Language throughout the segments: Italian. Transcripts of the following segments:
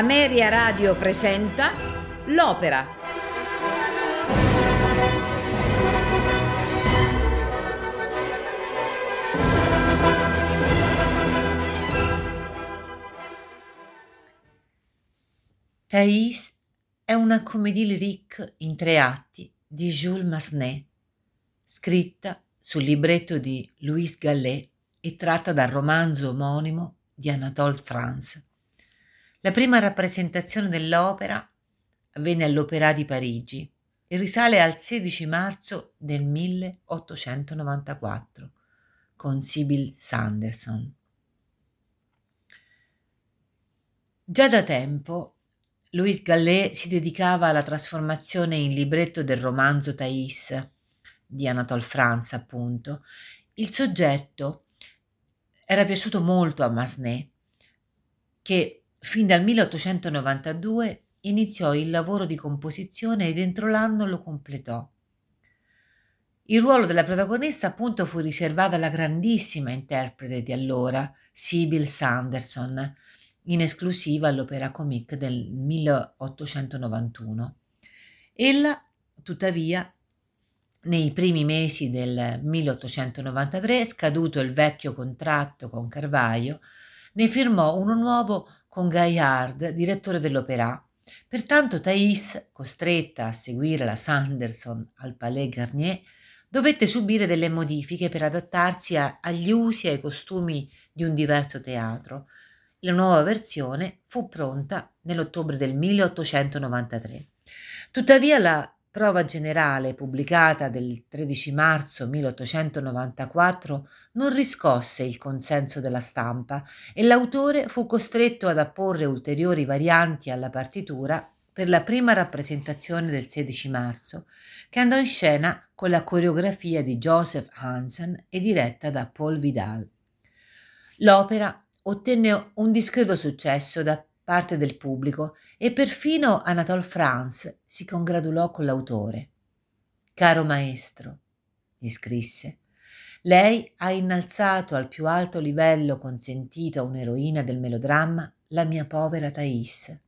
Ameria Radio presenta L'Opera. Thais è una comédie lyrique in tre atti di Jules Massenet, scritta sul libretto di Louis Gallet e tratta dal romanzo omonimo di Anatole France. La prima rappresentazione dell'opera avvenne all'Opéra di Parigi e risale al 16 marzo del 1894 con Sybil Sanderson. Già da tempo Louis Gallet si dedicava alla trasformazione in libretto del romanzo Thais di Anatole France, appunto. Il soggetto era piaciuto molto a Massenet, che Fin dal 1892 iniziò il lavoro di composizione e dentro l'anno lo completò. Il ruolo della protagonista appunto fu riservato alla grandissima interprete di allora, Sybil Sanderson, in esclusiva all'Opera Comique del 1891. Ella, tuttavia, nei primi mesi del 1893, scaduto il vecchio contratto con Carvaio, ne firmò uno nuovo con Gaillard, direttore dell'opera. Pertanto Thais, costretta a seguire la Sanderson al Palais Garnier, dovette subire delle modifiche per adattarsi a, agli usi e ai costumi di un diverso teatro. La nuova versione fu pronta nell'ottobre del 1893. Tuttavia la prova generale pubblicata del 13 marzo 1894 non riscosse il consenso della stampa e l'autore fu costretto ad apporre ulteriori varianti alla partitura per la prima rappresentazione del 16 marzo, che andò in scena con la coreografia di Joseph Hansen e diretta da Paul Vidal. L'opera ottenne un discreto successo da parte del pubblico e perfino Anatole France si congratulò con l'autore. Caro maestro, gli scrisse, lei ha innalzato al più alto livello consentito a un'eroina del melodramma la mia povera Thais.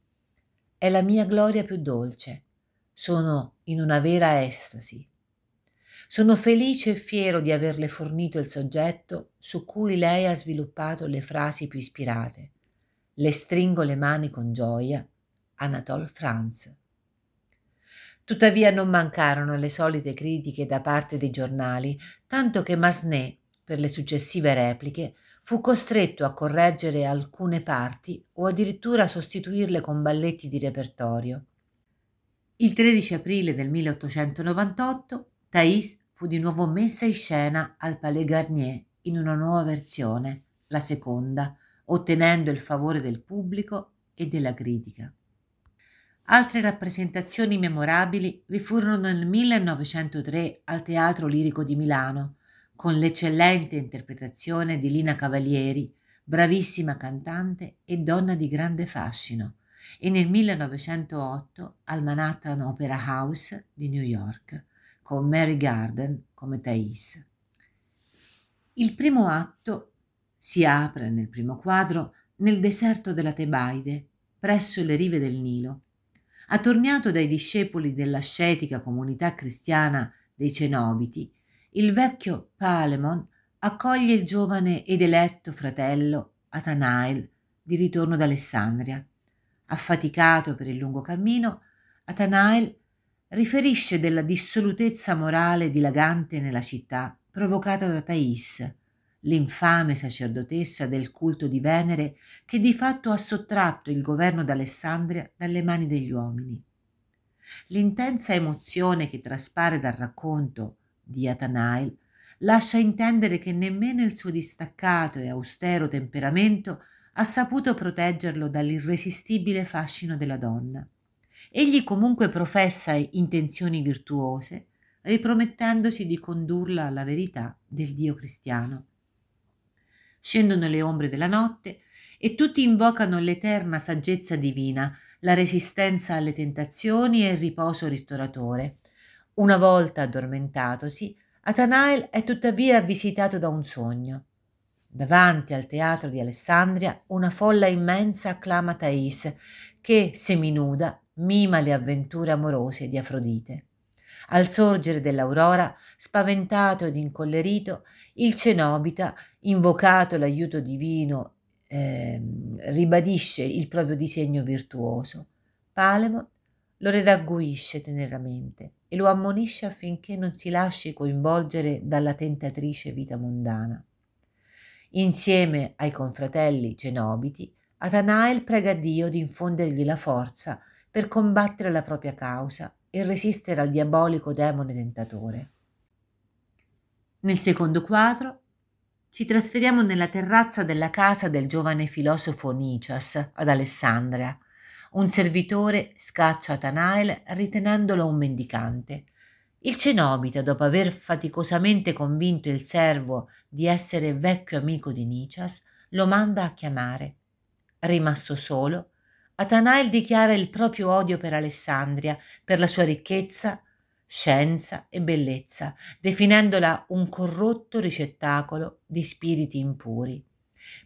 È la mia gloria più dolce. Sono in una vera estasi. Sono felice e fiero di averle fornito il soggetto su cui lei ha sviluppato le frasi più ispirate le stringo le mani con gioia. Anatole France. Tuttavia non mancarono le solite critiche da parte dei giornali, tanto che Massenet, per le successive repliche, fu costretto a correggere alcune parti o addirittura a sostituirle con balletti di repertorio. Il 13 aprile del 1898 Thais fu di nuovo messa in scena al Palais Garnier in una nuova versione, la seconda, ottenendo il favore del pubblico e della critica. Altre rappresentazioni memorabili vi furono nel 1903 al Teatro Lirico di Milano, con l'eccellente interpretazione di Lina Cavalieri, bravissima cantante e donna di grande fascino, e nel 1908 al Manhattan Opera House di New York, con Mary Garden come Thais. Il primo atto si apre nel primo quadro nel deserto della Tebaide, presso le rive del Nilo. Attorniato dai discepoli dell'ascetica comunità cristiana dei Cenobiti, il vecchio Palemon accoglie il giovane ed eletto fratello Atanael di ritorno da Alessandria. Affaticato per il lungo cammino, Atanael riferisce della dissolutezza morale dilagante nella città provocata da Thais, l'infame sacerdotessa del culto di Venere che di fatto ha sottratto il governo d'Alessandria dalle mani degli uomini. L'intensa emozione che traspare dal racconto di Atanael lascia intendere che nemmeno il suo distaccato e austero temperamento ha saputo proteggerlo dall'irresistibile fascino della donna. Egli comunque professa intenzioni virtuose, ripromettendosi di condurla alla verità del Dio cristiano scendono le ombre della notte e tutti invocano l'eterna saggezza divina, la resistenza alle tentazioni e il riposo ristoratore. Una volta addormentatosi, Atanael è tuttavia visitato da un sogno. Davanti al teatro di Alessandria una folla immensa acclama Thais, che, seminuda, mima le avventure amorose di Afrodite. Al sorgere dell'aurora, spaventato ed incollerito, il cenobita, invocato l'aiuto divino, eh, ribadisce il proprio disegno virtuoso. Palemon lo redarguisce teneramente e lo ammonisce affinché non si lasci coinvolgere dalla tentatrice vita mondana. Insieme ai confratelli cenobiti, Atanael prega Dio di infondergli la forza per combattere la propria causa e resistere al diabolico demone tentatore. Nel secondo quadro ci trasferiamo nella terrazza della casa del giovane filosofo Nicias ad Alessandria. Un servitore scaccia Atanael ritenendolo un mendicante. Il cenobita, dopo aver faticosamente convinto il servo di essere vecchio amico di Nicias, lo manda a chiamare. Rimasto solo, Atanael dichiara il proprio odio per Alessandria, per la sua ricchezza, scienza e bellezza, definendola un corrotto ricettacolo di spiriti impuri.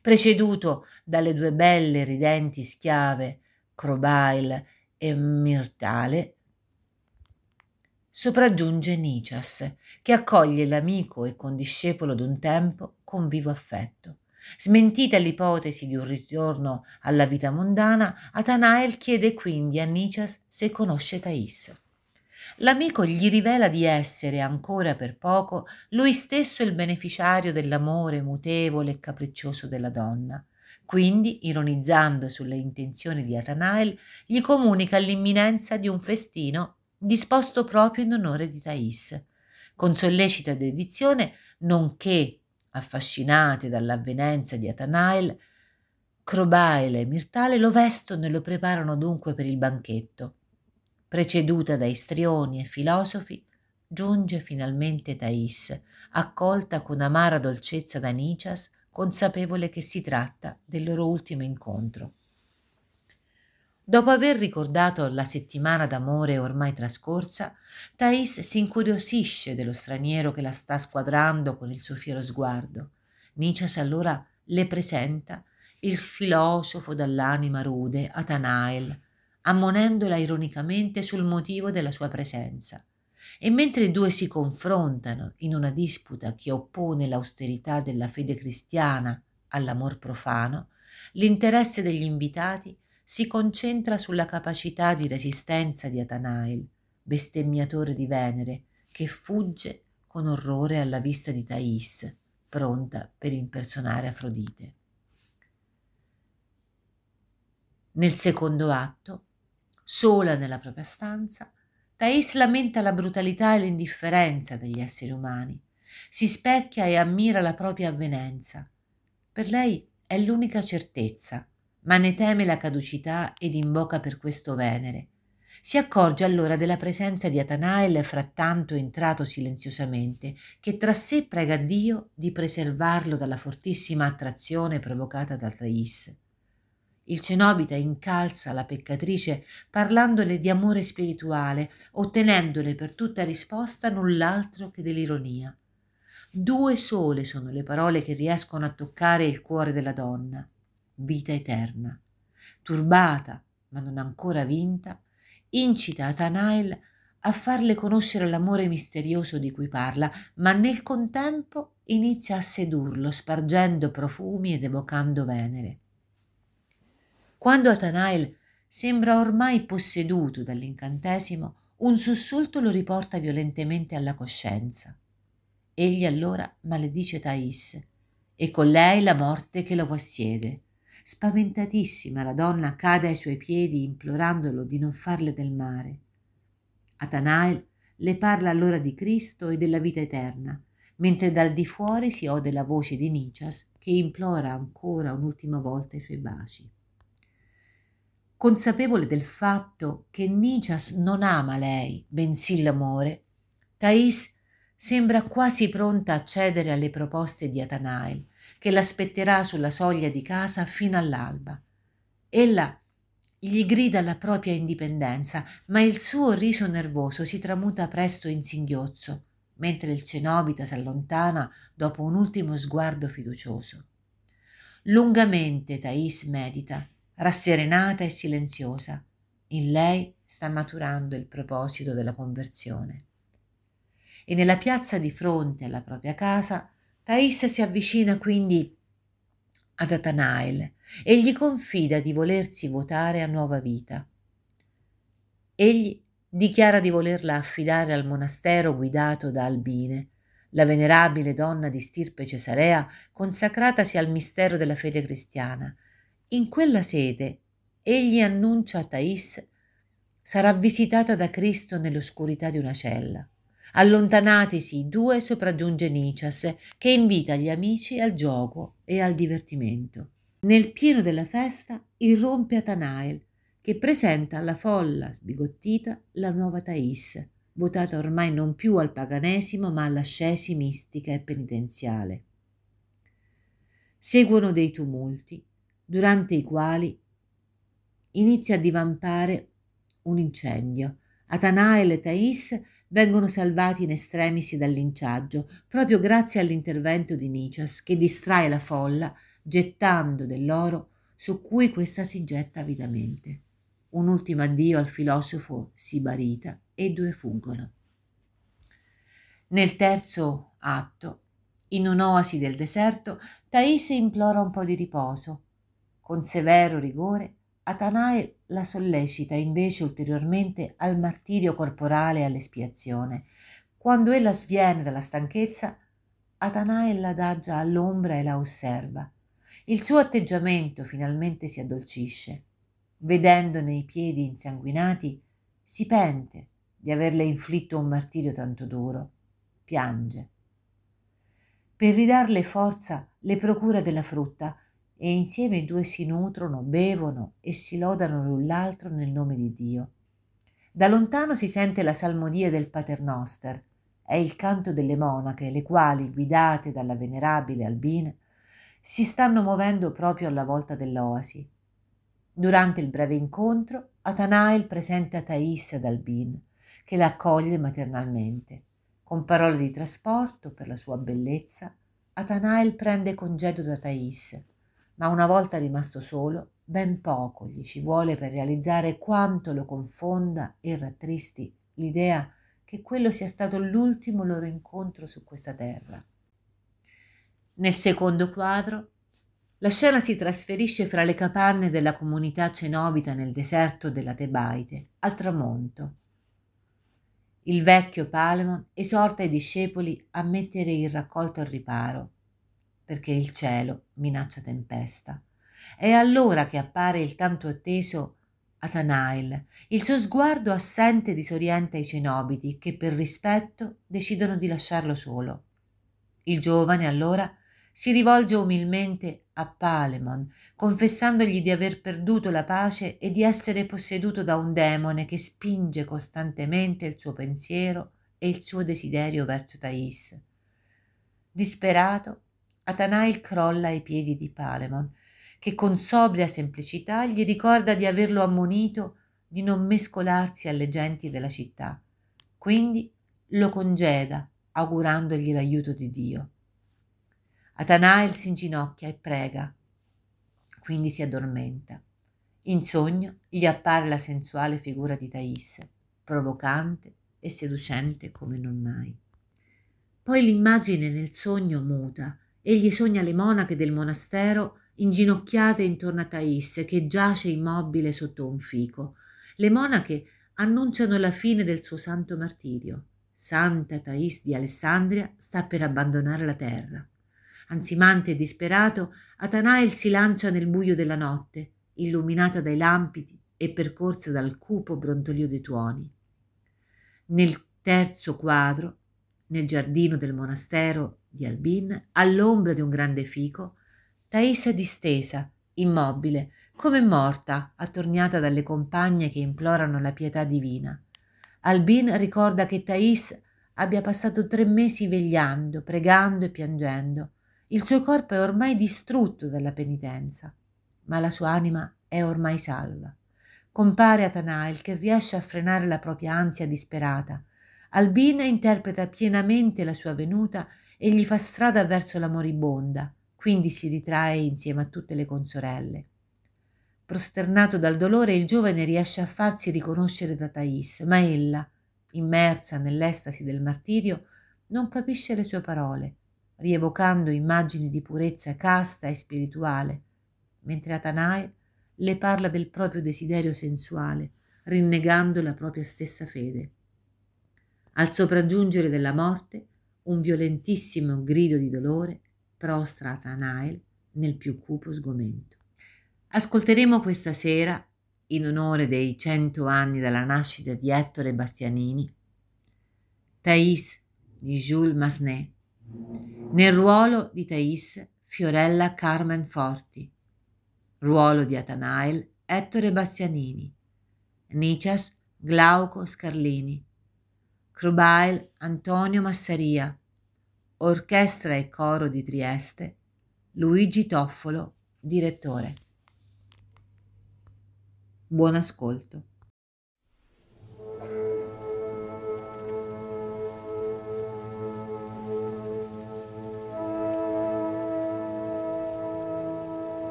Preceduto dalle due belle ridenti schiave, Crobail e Mirtale, sopraggiunge Nicias, che accoglie l'amico e condiscepolo d'un tempo con vivo affetto. Smentita l'ipotesi di un ritorno alla vita mondana, Atanael chiede quindi a Nicias se conosce Thais. L'amico gli rivela di essere ancora per poco lui stesso il beneficiario dell'amore mutevole e capriccioso della donna. Quindi, ironizzando sulle intenzioni di Atanael, gli comunica l'imminenza di un festino disposto proprio in onore di Thais. Con sollecita dedizione, nonché affascinate dall'avvenenza di Atanael, Crobaile e Mirtale lo vestono e lo preparano dunque per il banchetto. Preceduta da istrioni e filosofi, giunge finalmente Thais, accolta con amara dolcezza da Nicias, consapevole che si tratta del loro ultimo incontro. Dopo aver ricordato la settimana d'amore ormai trascorsa, Thais si incuriosisce dello straniero che la sta squadrando con il suo fiero sguardo. Nicias allora le presenta il filosofo dall'anima rude, Atanael, ammonendola ironicamente sul motivo della sua presenza. E mentre i due si confrontano in una disputa che oppone l'austerità della fede cristiana all'amor profano, l'interesse degli invitati si concentra sulla capacità di resistenza di Atanael, bestemmiatore di Venere, che fugge con orrore alla vista di Thais, pronta per impersonare Afrodite. Nel secondo atto, sola nella propria stanza, Thais lamenta la brutalità e l'indifferenza degli esseri umani, si specchia e ammira la propria avvenenza. Per lei è l'unica certezza ma ne teme la caducità ed invoca per questo Venere. Si accorge allora della presenza di Atanael frattanto entrato silenziosamente, che tra sé prega Dio di preservarlo dalla fortissima attrazione provocata da Thais. Il cenobita incalza la peccatrice parlandole di amore spirituale, ottenendole per tutta risposta null'altro che dell'ironia. Due sole sono le parole che riescono a toccare il cuore della donna vita eterna. Turbata, ma non ancora vinta, incita Atanael a farle conoscere l'amore misterioso di cui parla, ma nel contempo inizia a sedurlo, spargendo profumi ed evocando Venere. Quando Atanael sembra ormai posseduto dall'incantesimo, un sussulto lo riporta violentemente alla coscienza. Egli allora maledice Thais e con lei la morte che lo possiede. Spaventatissima la donna cade ai suoi piedi implorandolo di non farle del male. Atanael le parla allora di Cristo e della vita eterna, mentre dal di fuori si ode la voce di Nicias che implora ancora un'ultima volta i suoi baci. Consapevole del fatto che Nicias non ama lei, bensì l'amore, Thais sembra quasi pronta a cedere alle proposte di Atanael che l'aspetterà sulla soglia di casa fino all'alba. Ella gli grida la propria indipendenza, ma il suo riso nervoso si tramuta presto in singhiozzo, mentre il cenobita s'allontana dopo un ultimo sguardo fiducioso. Lungamente Thais medita, rasserenata e silenziosa. In lei sta maturando il proposito della conversione. E nella piazza di fronte alla propria casa, Thais si avvicina quindi ad Atanael e gli confida di volersi votare a nuova vita. Egli dichiara di volerla affidare al monastero guidato da Albine, la venerabile donna di stirpe cesarea consacratasi al mistero della fede cristiana. In quella sede egli annuncia a Thais sarà visitata da Cristo nell'oscurità di una cella. Allontanatisi i due sopraggiunge Nicias che invita gli amici al gioco e al divertimento. Nel pieno della festa irrompe Atanael che presenta alla folla sbigottita la nuova Thais votata ormai non più al paganesimo ma all'ascesi mistica e penitenziale. Seguono dei tumulti, durante i quali inizia a divampare un incendio. Atanael e Thais vengono salvati in estremisi dal linciaggio, proprio grazie all'intervento di Nicias, che distrae la folla, gettando dell'oro su cui questa si getta avidamente. Un ultimo addio al filosofo Sibarita e i due fuggono. Nel terzo atto, in un'oasi del deserto, Taise implora un po' di riposo. Con severo rigore, Atanael la sollecita invece ulteriormente al martirio corporale e all'espiazione. Quando ella sviene dalla stanchezza, Atanael l'adagia all'ombra e la osserva. Il suo atteggiamento finalmente si addolcisce. Vedendone i piedi insanguinati, si pente di averle inflitto un martirio tanto duro. Piange. Per ridarle forza le procura della frutta e insieme i due si nutrono, bevono e si lodano l'un l'altro nel nome di Dio. Da lontano si sente la salmodia del Paternoster, è il canto delle monache, le quali, guidate dalla venerabile Albina, si stanno muovendo proprio alla volta dell'oasi. Durante il breve incontro, Atanael presenta Thais ad Albin, che la accoglie maternalmente. Con parole di trasporto per la sua bellezza, Atanael prende congedo da Thais, ma una volta rimasto solo, ben poco gli ci vuole per realizzare quanto lo confonda e rattristi l'idea che quello sia stato l'ultimo loro incontro su questa terra. Nel secondo quadro, la scena si trasferisce fra le capanne della comunità cenobita nel deserto della Tebaide, al tramonto. Il vecchio Palemon esorta i discepoli a mettere il raccolto al riparo, perché il cielo minaccia tempesta. È allora che appare il tanto atteso Atanael. Il suo sguardo assente disorienta i cenobiti che per rispetto decidono di lasciarlo solo. Il giovane allora si rivolge umilmente a Palemon, confessandogli di aver perduto la pace e di essere posseduto da un demone che spinge costantemente il suo pensiero e il suo desiderio verso Thais. Disperato, Atanael crolla ai piedi di Palemon, che con sobria semplicità gli ricorda di averlo ammonito di non mescolarsi alle genti della città. Quindi lo congeda, augurandogli l'aiuto di Dio. Atanael si inginocchia e prega, quindi si addormenta. In sogno gli appare la sensuale figura di Thais, provocante e seducente come non mai. Poi l'immagine nel sogno muta, egli sogna le monache del monastero inginocchiate intorno a Thais che giace immobile sotto un fico. Le monache annunciano la fine del suo santo martirio. Santa Thais di Alessandria sta per abbandonare la terra. Ansimante e disperato, Atanael si lancia nel buio della notte, illuminata dai lampi e percorsa dal cupo brontolio dei tuoni. Nel terzo quadro, nel giardino del monastero di Albin, all'ombra di un grande fico, Thais è distesa, immobile, come morta, attorniata dalle compagne che implorano la pietà divina. Albin ricorda che Thais abbia passato tre mesi vegliando, pregando e piangendo, il suo corpo è ormai distrutto dalla penitenza, ma la sua anima è ormai salva. Compare Atanael che riesce a frenare la propria ansia disperata. Albina interpreta pienamente la sua venuta e gli fa strada verso la moribonda. quindi si ritrae insieme a tutte le consorelle. Prosternato dal dolore, il giovane riesce a farsi riconoscere da Thais, ma ella, immersa nell'estasi del martirio, non capisce le sue parole, rievocando immagini di purezza casta e spirituale, mentre Atanael le parla del proprio desiderio sensuale, rinnegando la propria stessa fede. Al sopraggiungere della morte, un violentissimo grido di dolore prostra Atanael nel più cupo sgomento. Ascolteremo questa sera, in onore dei cento anni dalla nascita di Ettore Bastianini, Thais di Jules Massenet, nel ruolo di Thais Fiorella Carmen Forti, ruolo di Atanael Ettore Bastianini, Nicias Glauco Scarlini, Crubail Antonio Massaria, orchestra e coro di Trieste, Luigi Toffolo, direttore. Buon ascolto.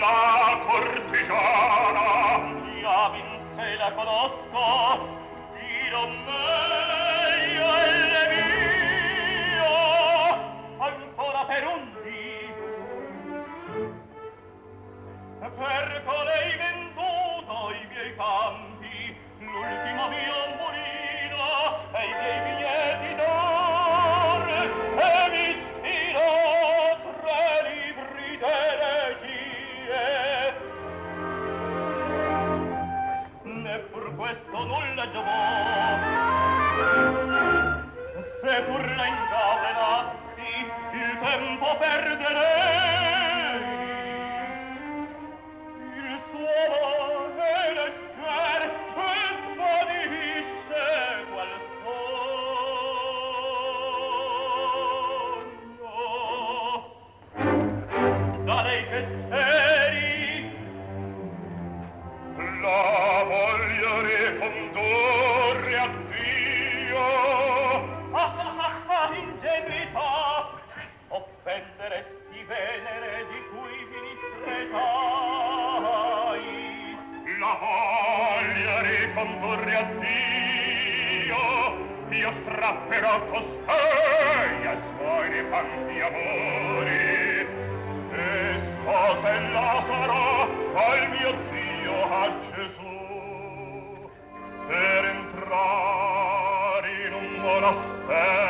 bella cortigiana, chiavi in te la conosco, di me pur la indole natti il tempo perdere ma però costei a suoi infanti amori e sposella sarà al mio Dio a Gesù. Per entrare in un monastero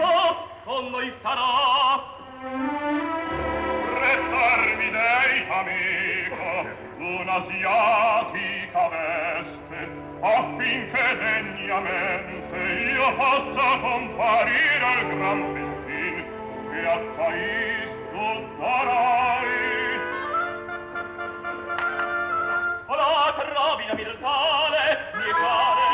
diritto con noi sarà. Prestarmi dei amico un'asiatica veste affinché degnamente io possa comparire al gran festin che a Thais tu darai. O la trovina mirtale, mi pare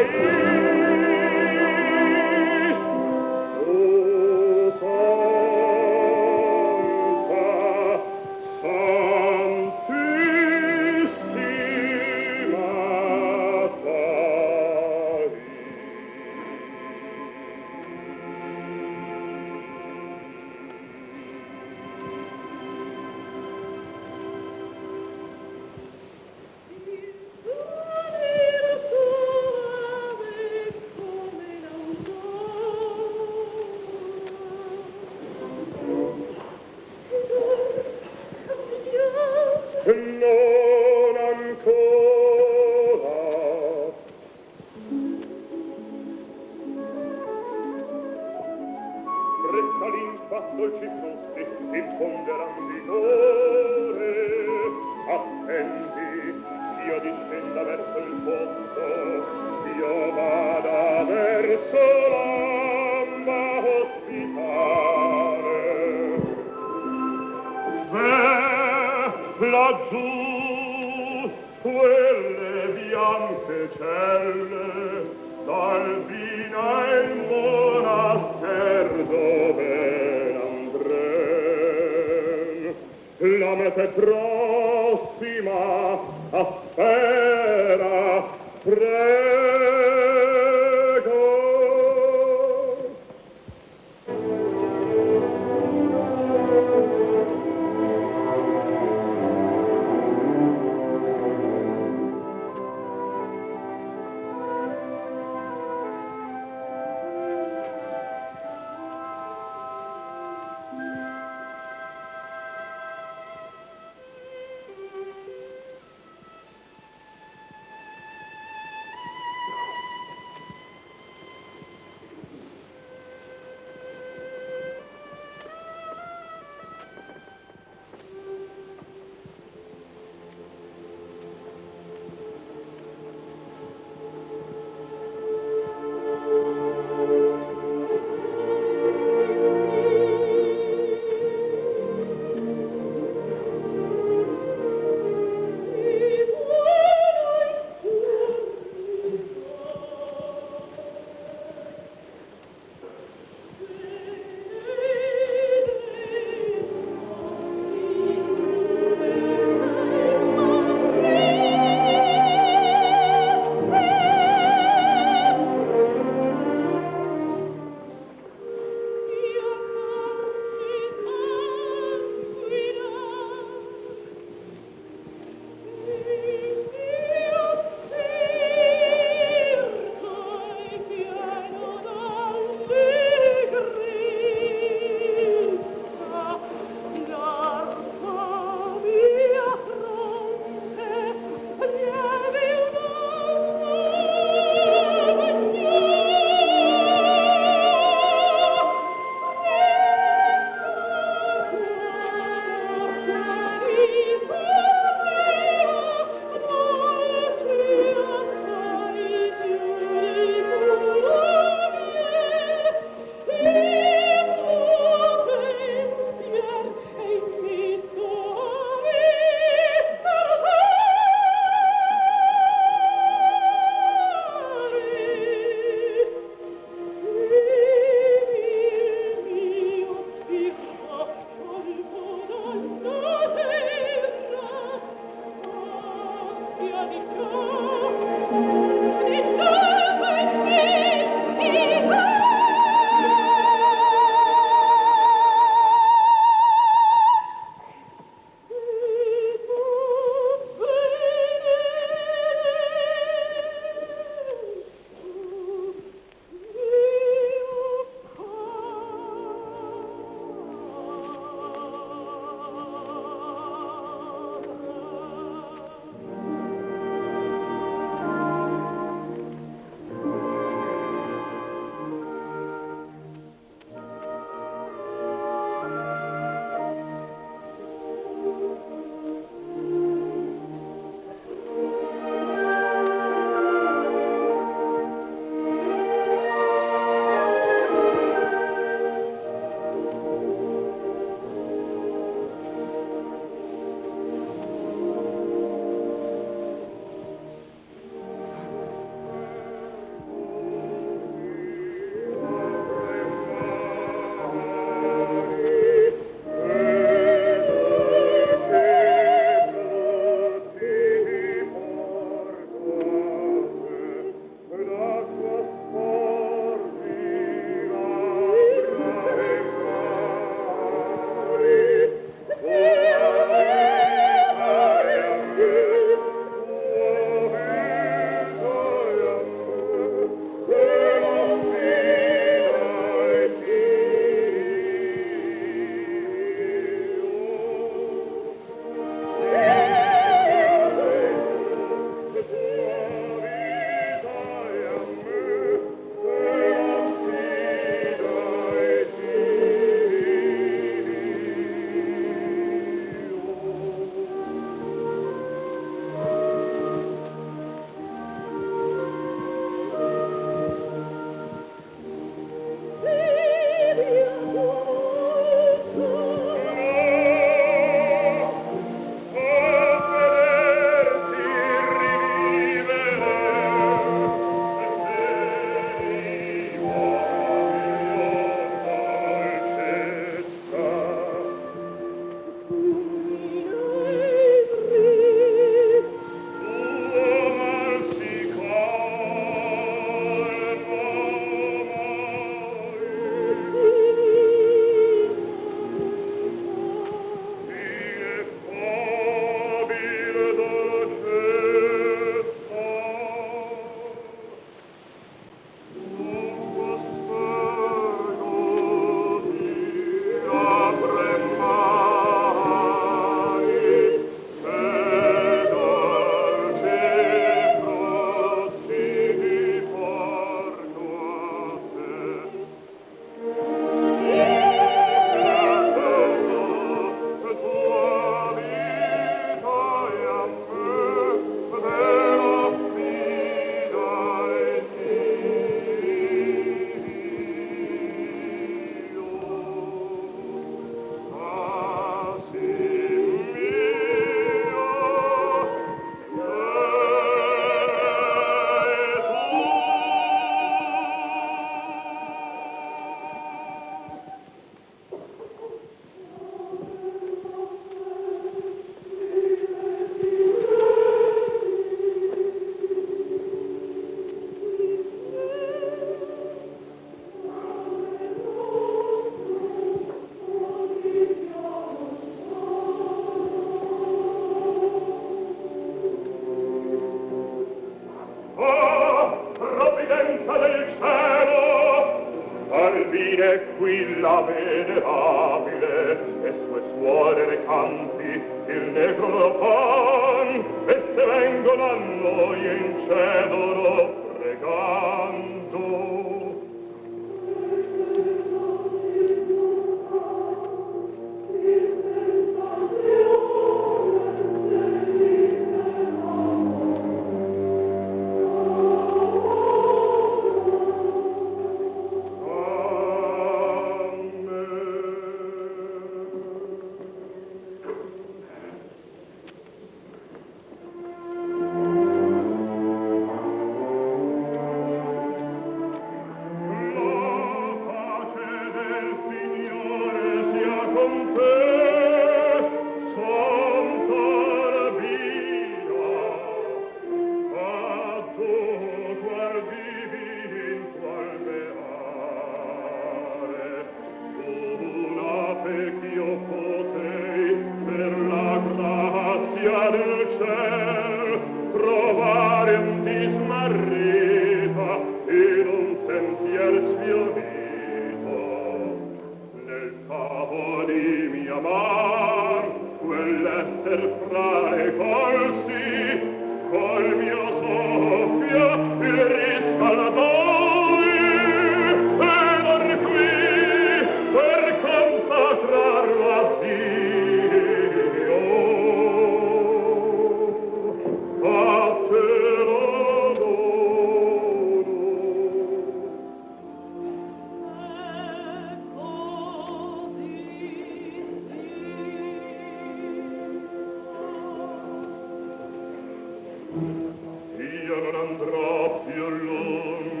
io non andrò più lungo.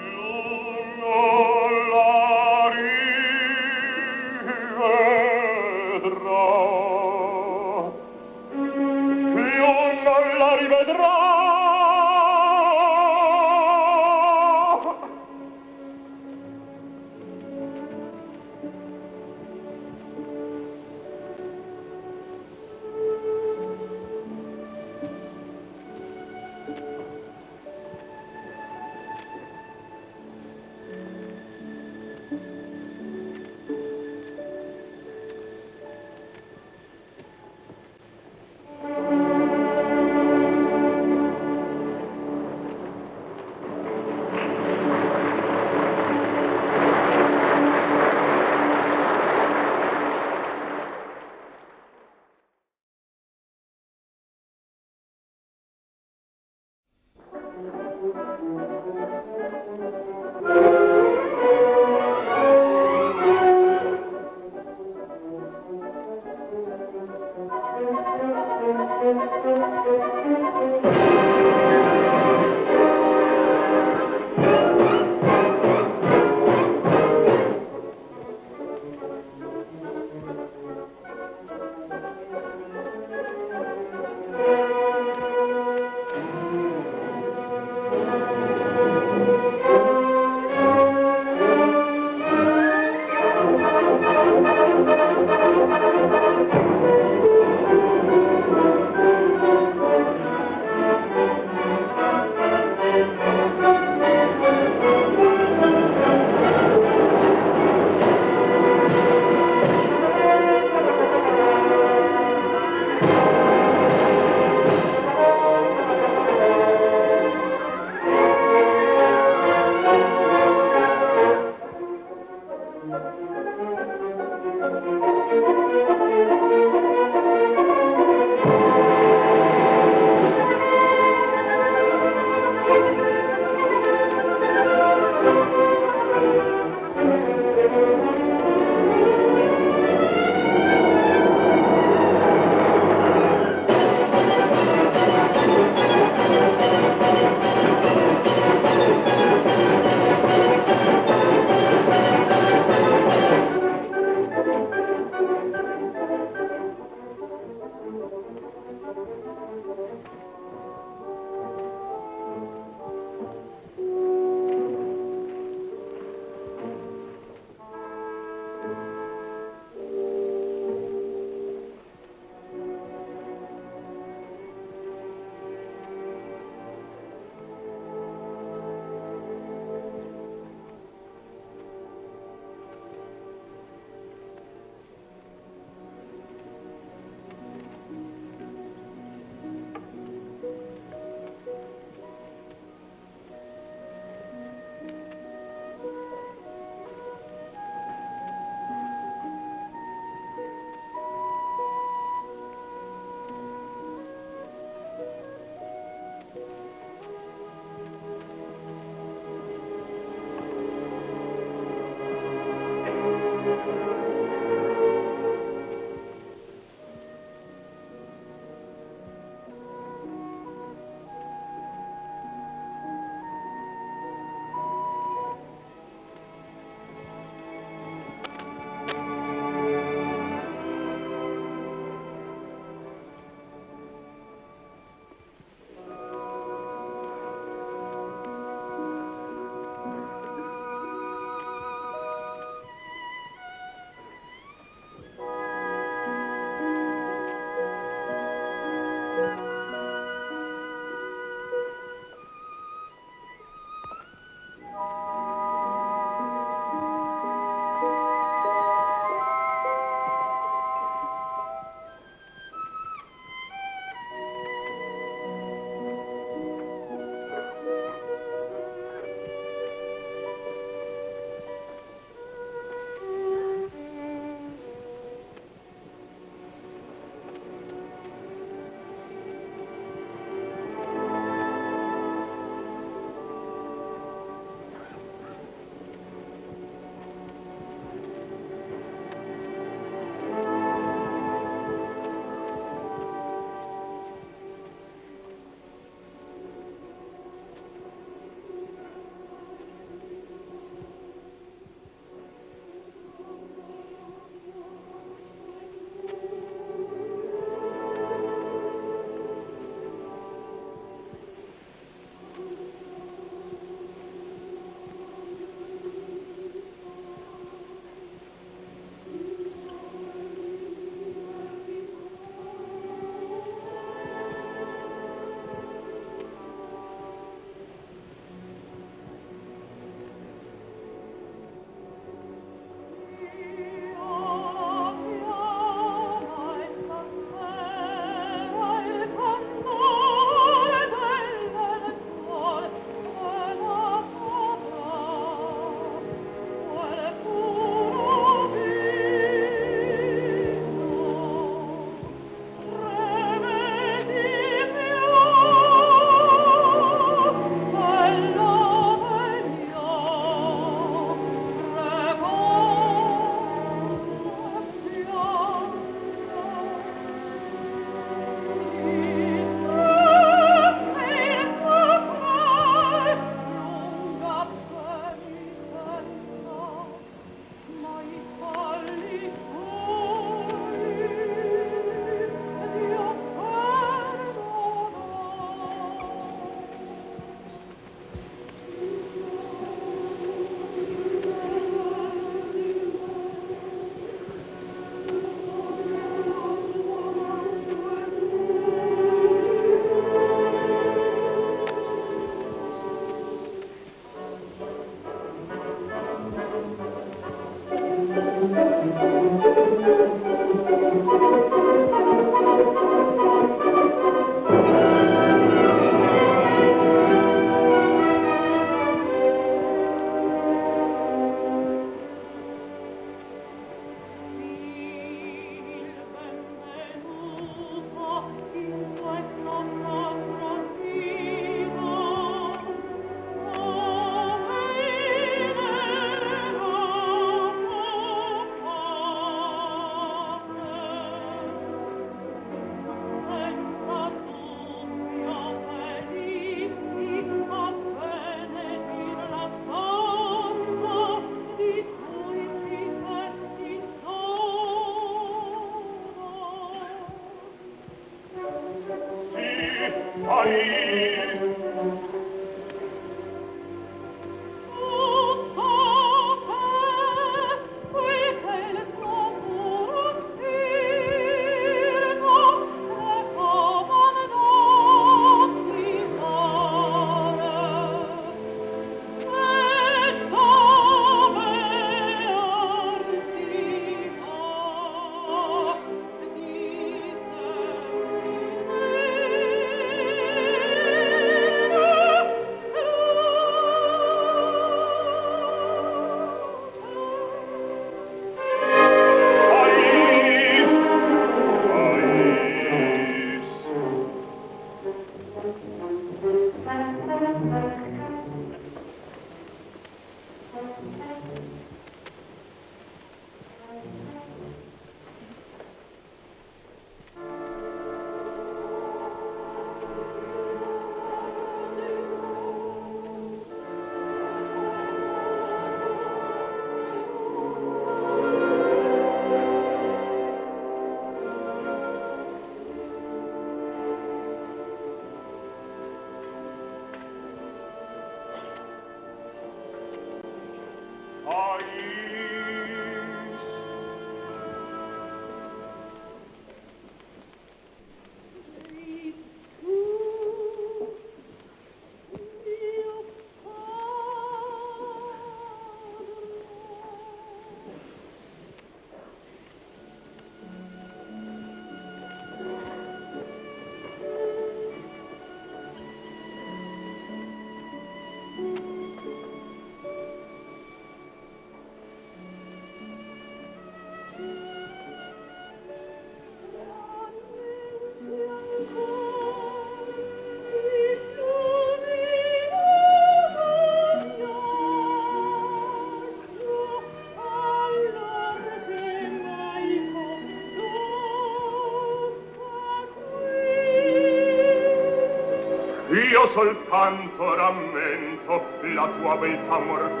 soltanto rammento la tua beltà mortale.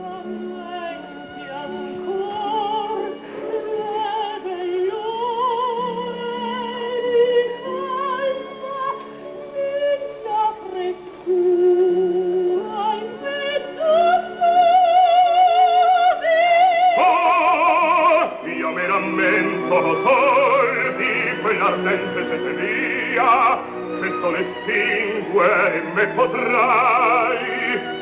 Rammenti ancor le vegliore di calma senza frescura in mezzo a. Oh, io mi rammento, quell'ardente tetelia che sole estingue e me potrai.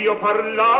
Io parlavo